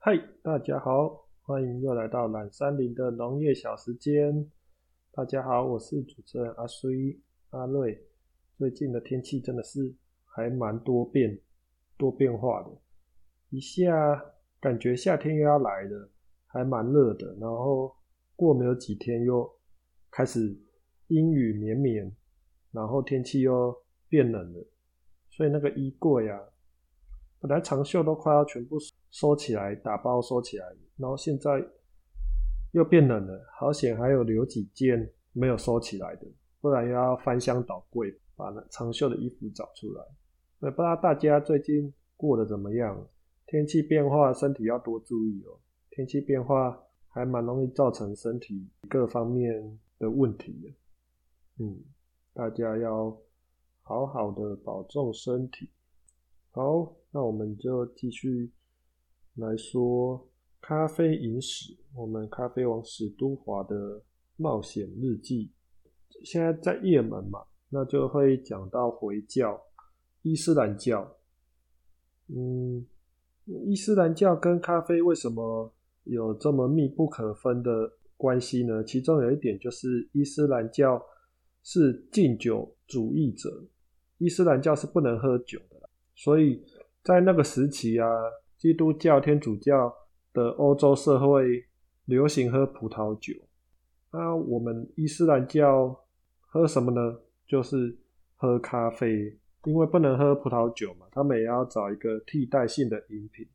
嗨，大家好，欢迎又来到懒山林的农业小时间。大家好，我是主持人阿衰阿瑞。最近的天气真的是还蛮多变、多变化的，一下感觉夏天又要来了，还蛮热的，然后过没有几天又开始阴雨绵绵，然后天气又变冷了，所以那个衣柜啊。本来长袖都快要全部收起来，打包收起来，然后现在又变冷了，好险还有留几件没有收起来的，不然又要翻箱倒柜把那长袖的衣服找出来。那不知道大家最近过得怎么样？天气变化，身体要多注意哦。天气变化还蛮容易造成身体各方面的问题的。嗯，大家要好好的保重身体。好，那我们就继续来说咖啡饮史。我们咖啡王史都华的冒险日记。现在在也门嘛，那就会讲到回教、伊斯兰教。嗯，伊斯兰教跟咖啡为什么有这么密不可分的关系呢？其中有一点就是伊斯兰教是禁酒主义者，伊斯兰教是不能喝酒的。所以在那个时期啊，基督教、天主教的欧洲社会流行喝葡萄酒。那我们伊斯兰教喝什么呢？就是喝咖啡，因为不能喝葡萄酒嘛，他们也要找一个替代性的饮品。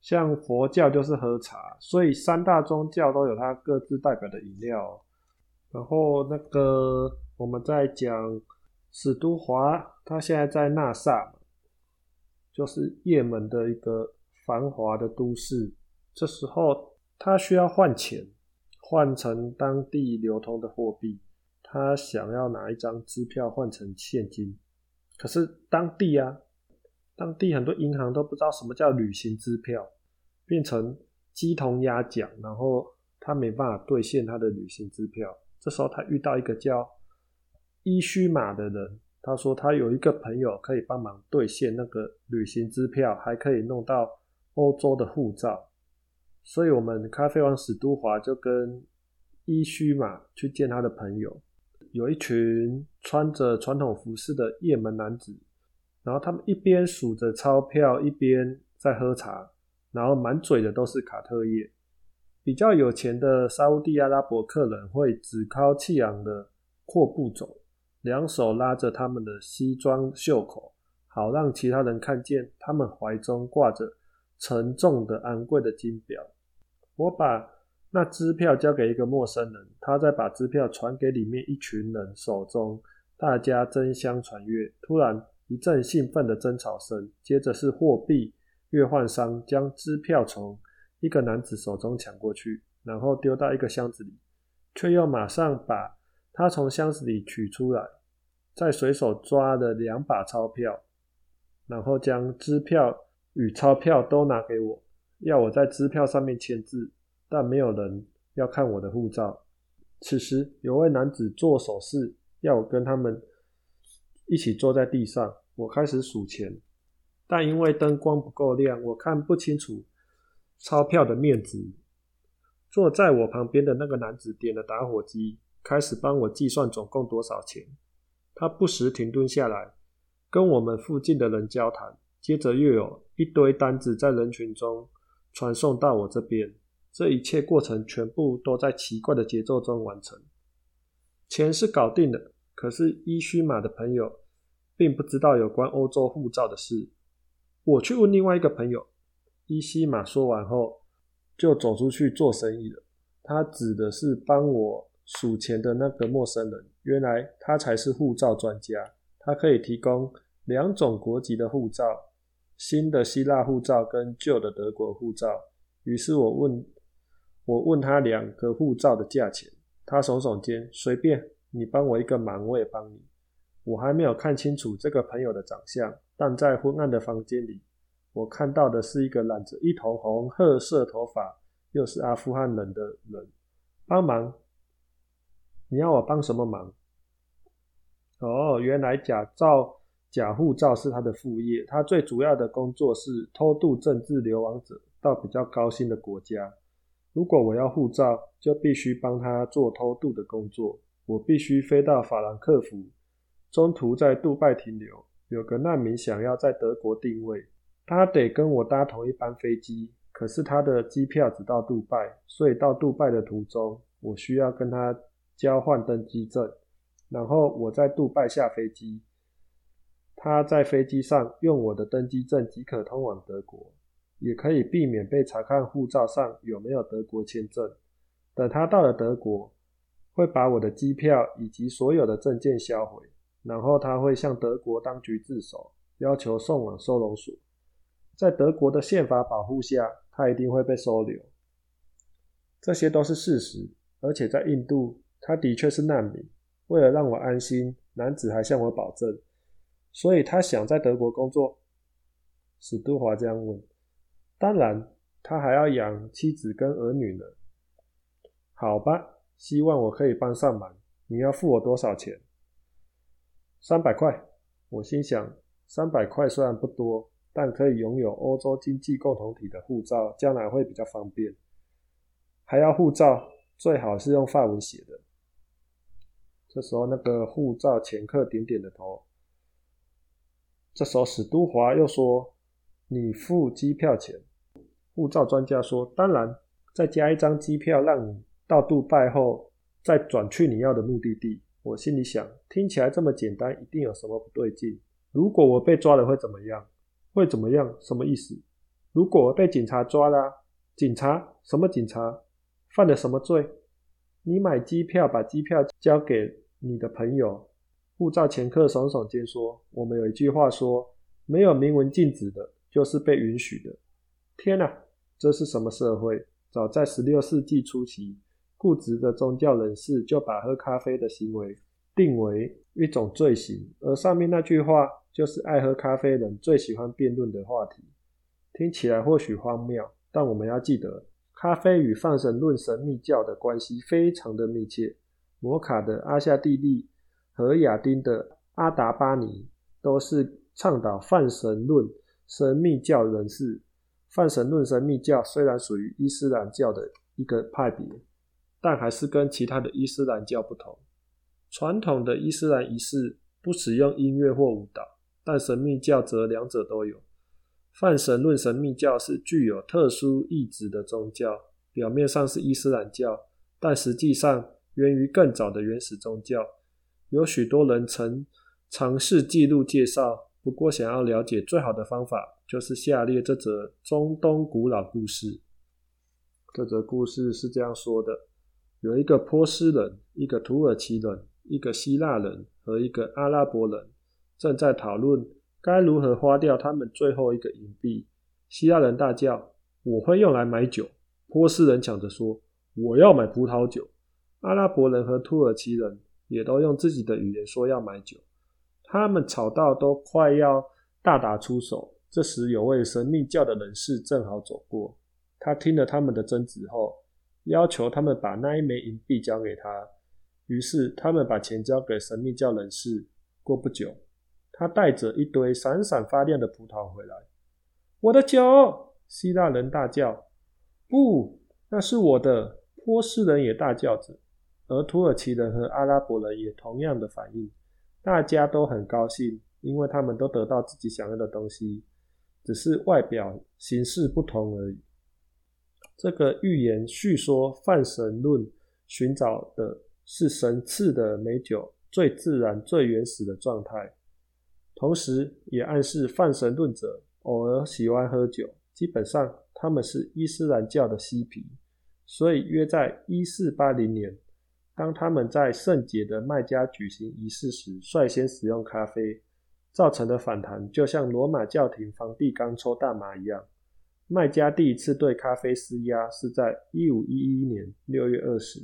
像佛教就是喝茶，所以三大宗教都有它各自代表的饮料。然后那个我们在讲史都华，他现在在纳萨。就是也门的一个繁华的都市，这时候他需要换钱，换成当地流通的货币。他想要拿一张支票换成现金，可是当地啊，当地很多银行都不知道什么叫旅行支票，变成鸡同鸭讲，然后他没办法兑现他的旅行支票。这时候他遇到一个叫伊须马的人。他说他有一个朋友可以帮忙兑现那个旅行支票，还可以弄到欧洲的护照，所以我们咖啡王史都华就跟伊须马去见他的朋友，有一群穿着传统服饰的也门男子，然后他们一边数着钞票，一边在喝茶，然后满嘴的都是卡特叶。比较有钱的沙地阿拉伯客人会趾高气扬的阔步走。两手拉着他们的西装袖口，好让其他人看见他们怀中挂着沉重的、昂贵的金表。我把那支票交给一个陌生人，他再把支票传给里面一群人手中，大家争相传阅。突然一阵兴奋的争吵声，接着是货币兑换商将支票从一个男子手中抢过去，然后丢到一个箱子里，却又马上把。他从箱子里取出来，再随手抓了两把钞票，然后将支票与钞票都拿给我，要我在支票上面签字，但没有人要看我的护照。此时有位男子做手势，要我跟他们一起坐在地上。我开始数钱，但因为灯光不够亮，我看不清楚钞票的面值。坐在我旁边的那个男子点了打火机。开始帮我计算总共多少钱。他不时停顿下来，跟我们附近的人交谈。接着又有一堆单子在人群中传送到我这边。这一切过程全部都在奇怪的节奏中完成。钱是搞定了，可是伊须马的朋友并不知道有关欧洲护照的事。我去问另外一个朋友。伊西马说完后，就走出去做生意了。他指的是帮我。数钱的那个陌生人，原来他才是护照专家。他可以提供两种国籍的护照，新的希腊护照跟旧的德国护照。于是我问，我问他两个护照的价钱。他耸耸肩，随便你帮我一个忙，我也帮你。我还没有看清楚这个朋友的长相，但在昏暗的房间里，我看到的是一个染着一头红褐色头发，又是阿富汗人的人。帮忙。你要我帮什么忙？哦，原来假造假护照是他的副业，他最主要的工作是偷渡政治流亡者到比较高薪的国家。如果我要护照，就必须帮他做偷渡的工作。我必须飞到法兰克福，中途在杜拜停留。有个难民想要在德国定位，他得跟我搭同一班飞机，可是他的机票只到杜拜，所以到杜拜的途中，我需要跟他交换登机证，然后我在杜拜下飞机，他在飞机上用我的登机证即可通往德国。也可以避免被查看护照上有没有德国签证。等他到了德国，会把我的机票以及所有的证件销毁，然后他会向德国当局自首，要求送往收容所。在德国的宪法保护下，他一定会被收留。这些都是事实，而且在印度，他的确是难民。为了让我安心，男子还向我保证，所以他想在德国工作。史都华这样问。当然，他还要养妻子跟儿女呢。好吧，希望我可以帮上忙。你要付我多少钱？三百块。我心想，三百块虽然不多，但可以拥有欧洲经济共同体的护照，将来会比较方便。还要护照，最好是用法文写的。这时候，那个护照前客点点的头。这时候，史都华又说：“你付机票钱。”护照专家说：“当然，再加一张机票，让你到杜拜后再转去你要的目的地。”我心里想，听起来这么简单，一定有什么不对劲。如果我被抓了会怎么样？会怎么样？什么意思？如果我被警察抓了，警察什么警察？犯了什么罪？你买机票，把机票交给你的朋友。护照前客耸耸肩说：“我们有一句话说，没有明文禁止的，就是被允许的。”天哪，这是什么社会？早在十六世纪初期，固执的宗教人士就把喝咖啡的行为定为一种罪行，而上面那句话就是爱喝咖啡人最喜欢辩论的话题。听起来或许荒谬，但我们要记得，咖啡与泛神论神秘教的关系非常的密切。摩卡的阿夏蒂利和亚丁的阿达巴尼都是倡导泛神论神秘教人士。泛神论神秘教虽然属于伊斯兰教的一个派别，但还是跟其他的伊斯兰教不同。传统的伊斯兰仪式不使用音乐或舞蹈，但神秘教则两者都有。泛神论神秘教是具有特殊意志的宗教，表面上是伊斯兰教，但实际上源于更早的原始宗教。有许多人曾尝试记录介绍。不过，想要了解最好的方法，就是下列这则中东古老故事。这则故事是这样说的：有一个波斯人、一个土耳其人、一个希腊人和一个阿拉伯人，正在讨论该如何花掉他们最后一个银币。希腊人大叫：“我会用来买酒。”波斯人抢着说：“我要买葡萄酒。”阿拉伯人和土耳其人也都用自己的语言说要买酒。他们吵到都快要大打出手，这时有位神秘教的人士正好走过。他听了他们的争执后，要求他们把那一枚银币交给他。于是他们把钱交给神秘教人士。过不久，他带着一堆闪闪发亮的葡萄回来。我的酒！希腊人大叫。不，那是我的！波斯人也大叫着，而土耳其人和阿拉伯人也同样的反应。大家都很高兴，因为他们都得到自己想要的东西，只是外表形式不同而已。这个寓言叙说泛神论寻找的是神赐的美酒最自然、最原始的状态，同时也暗示泛神论者偶尔喜欢喝酒，基本上他们是伊斯兰教的嬉皮。所以约在一四八零年。当他们在圣洁的麦加举行仪式时，率先使用咖啡，造成的反弹就像罗马教廷梵蒂冈抽大麻一样。麦加第一次对咖啡施压是在一五一一年六月二十，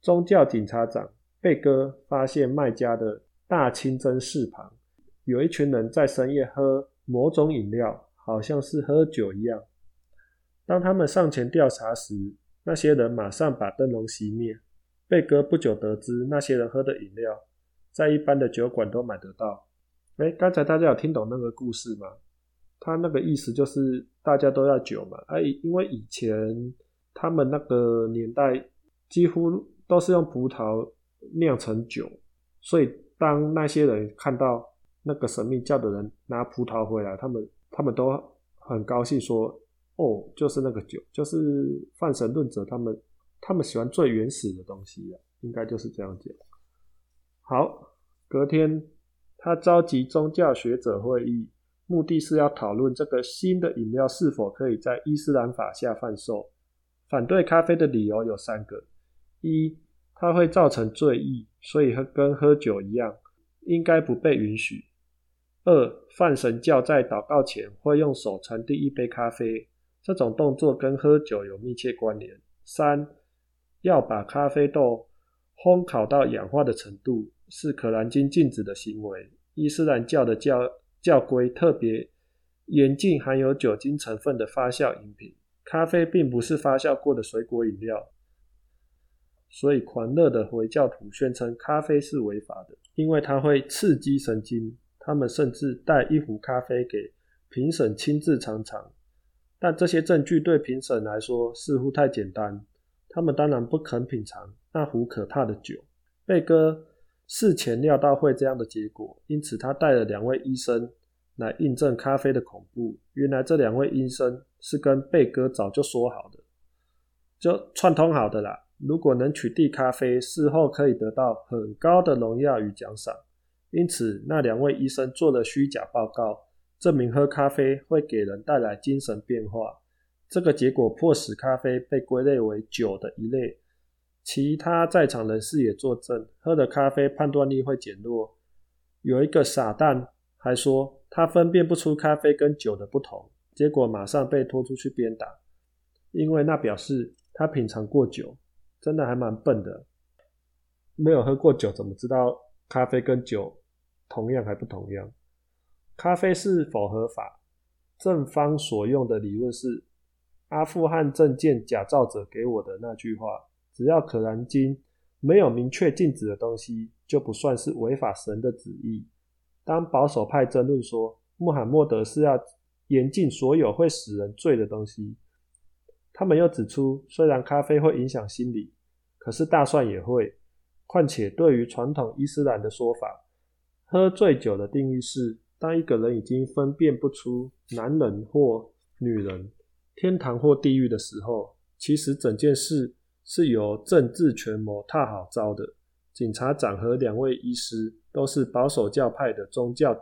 宗教警察长贝哥发现麦加的大清真寺旁有一群人在深夜喝某种饮料，好像是喝酒一样。当他们上前调查时，那些人马上把灯笼熄灭。贝哥不久得知，那些人喝的饮料在一般的酒馆都买得到。哎，刚才大家有听懂那个故事吗？他那个意思就是大家都要酒嘛。哎，因为以前他们那个年代几乎都是用葡萄酿成酒，所以当那些人看到那个神秘教的人拿葡萄回来，他们他们都很高兴，说：“哦，就是那个酒，就是泛神论者他们他们喜欢最原始的东西啊，应该就是这样讲。”好，隔天他召集宗教学者会议，目的是要讨论这个新的饮料是否可以在伊斯兰法下贩售。反对咖啡的理由有三个：一，它会造成醉意，所以和跟喝酒一样，应该不被允许；二，泛神教在祷告前会用手传递一杯咖啡，这种动作跟喝酒有密切关联；三，要把咖啡豆烘烤到氧化的程度。是可兰经禁止的行为。伊斯兰教的教教规特别严禁含有酒精成分的发酵饮品。咖啡并不是发酵过的水果饮料，所以狂热的回教徒宣称咖啡是违法的，因为它会刺激神经。他们甚至带一壶咖啡给评审亲自尝尝。但这些证据对评审来说似乎太简单，他们当然不肯品尝那壶可怕的酒。贝哥。事前料到会这样的结果，因此他带了两位医生来印证咖啡的恐怖。原来这两位医生是跟贝哥早就说好的，就串通好的啦。如果能取缔咖啡，事后可以得到很高的荣耀与奖赏。因此，那两位医生做了虚假报告，证明喝咖啡会给人带来精神变化。这个结果迫使咖啡被归类为酒的一类。其他在场人士也作证，喝的咖啡判断力会减弱。有一个傻蛋还说他分辨不出咖啡跟酒的不同，结果马上被拖出去鞭打，因为那表示他品尝过酒，真的还蛮笨的。没有喝过酒，怎么知道咖啡跟酒同样还不同样？咖啡是否合法？正方所用的理论是阿富汗证件假造者给我的那句话。只要可燃金没有明确禁止的东西，就不算是违法神的旨意。当保守派争论说穆罕默德是要严禁所有会使人醉的东西，他们又指出，虽然咖啡会影响心理，可是大蒜也会。况且，对于传统伊斯兰的说法，喝醉酒的定义是：当一个人已经分辨不出男人或女人、天堂或地狱的时候，其实整件事。是由政治权谋踏好招的。警察长和两位医师都是保守教派的宗教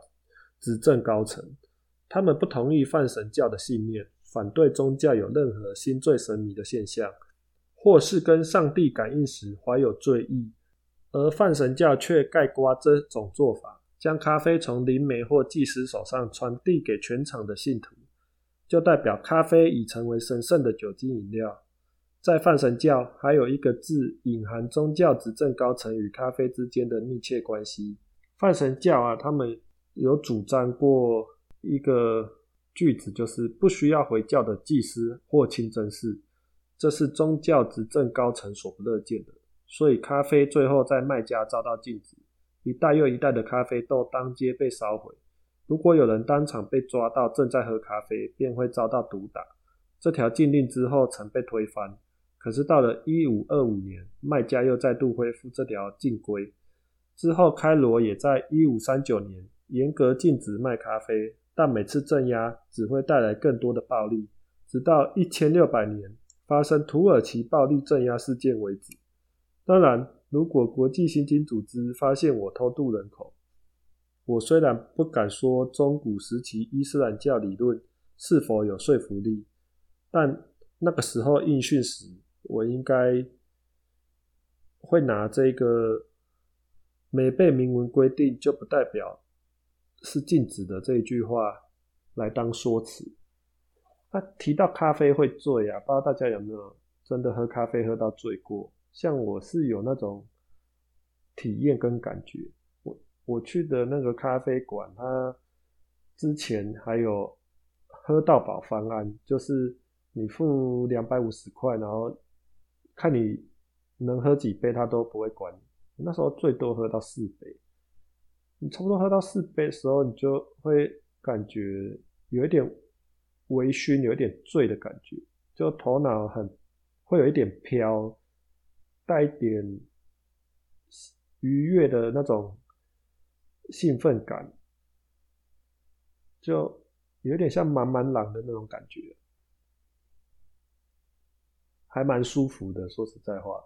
执政高层，他们不同意泛神教的信念，反对宗教有任何心醉神迷的现象，或是跟上帝感应时怀有醉意。而泛神教却盖刮这种做法，将咖啡从灵媒或祭司手上传递给全场的信徒，就代表咖啡已成为神圣的酒精饮料。在泛神教，还有一个字隐含宗教执政高层与咖啡之间的密切关系。泛神教啊，他们有主张过一个句子，就是不需要回教的祭司或清真寺，这是宗教执政高层所不乐见的。所以咖啡最后在卖家遭到禁止，一袋又一袋的咖啡豆当街被烧毁。如果有人当场被抓到正在喝咖啡，便会遭到毒打。这条禁令之后曾被推翻。可是到了一五二五年，卖家又再度恢复这条禁规。之后，开罗也在一五三九年严格禁止卖咖啡，但每次镇压只会带来更多的暴力，直到一千六百年发生土耳其暴力镇压事件为止。当然，如果国际刑警组织发现我偷渡人口，我虽然不敢说中古时期伊斯兰教理论是否有说服力，但那个时候应训时。我应该会拿这个没被明文规定就不代表是禁止的这一句话来当说辞。他提到咖啡会醉啊，不知道大家有没有真的喝咖啡喝到醉过？像我是有那种体验跟感觉。我去的那个咖啡馆，它之前还有喝到饱方案，就是你付两百五十块，然后。看你能喝几杯，他都不会管你。那时候最多喝到四杯，你差不多喝到四杯的时候，你就会感觉有一点微醺，有一点醉的感觉，就头脑很会有一点飘，带一点愉悦的那种兴奋感，就有点像满满朗的那种感觉，还蛮舒服的。说实在话。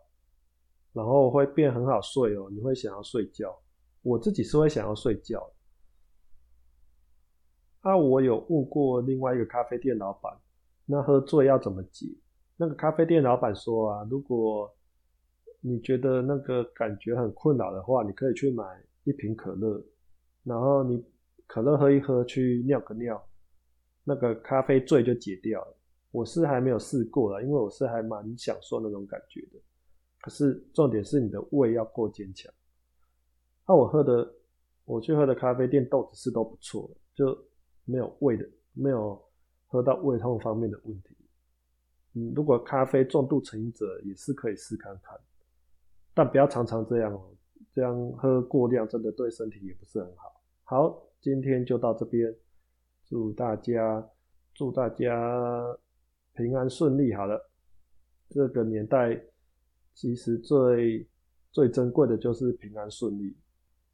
然后会变很好睡哦，你会想要睡觉。我自己是会想要睡觉。啊，我有问过另外一个咖啡店老板，那喝醉要怎么解？那个咖啡店老板说啊，如果你觉得那个感觉很困扰的话，你可以去买一瓶可乐，然后你可乐喝一喝，去尿个尿，那个咖啡醉就解掉了。我是还没有试过了，因为我是还蛮享受那种感觉的。可是重点是你的胃要够坚强。那我喝的，我去喝的咖啡店豆子是都不错，就没有胃的，没有喝到胃痛方面的问题。嗯，如果咖啡重度成瘾者也是可以试看看，但不要常常这样哦，这样喝过量真的对身体也不是很好。好，今天就到这边，祝大家祝大家平安顺利。好了，这个年代。其实最最珍贵的就是平安顺利。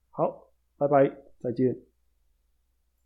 好，拜拜，再见。